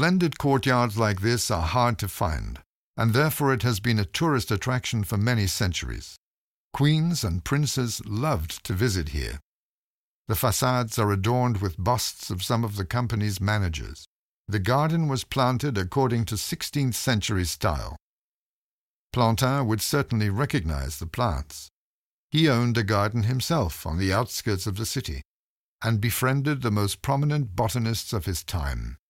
Splendid courtyards like this are hard to find, and therefore it has been a tourist attraction for many centuries. Queens and princes loved to visit here. The facades are adorned with busts of some of the company's managers. The garden was planted according to 16th century style. Plantin would certainly recognize the plants. He owned a garden himself on the outskirts of the city, and befriended the most prominent botanists of his time.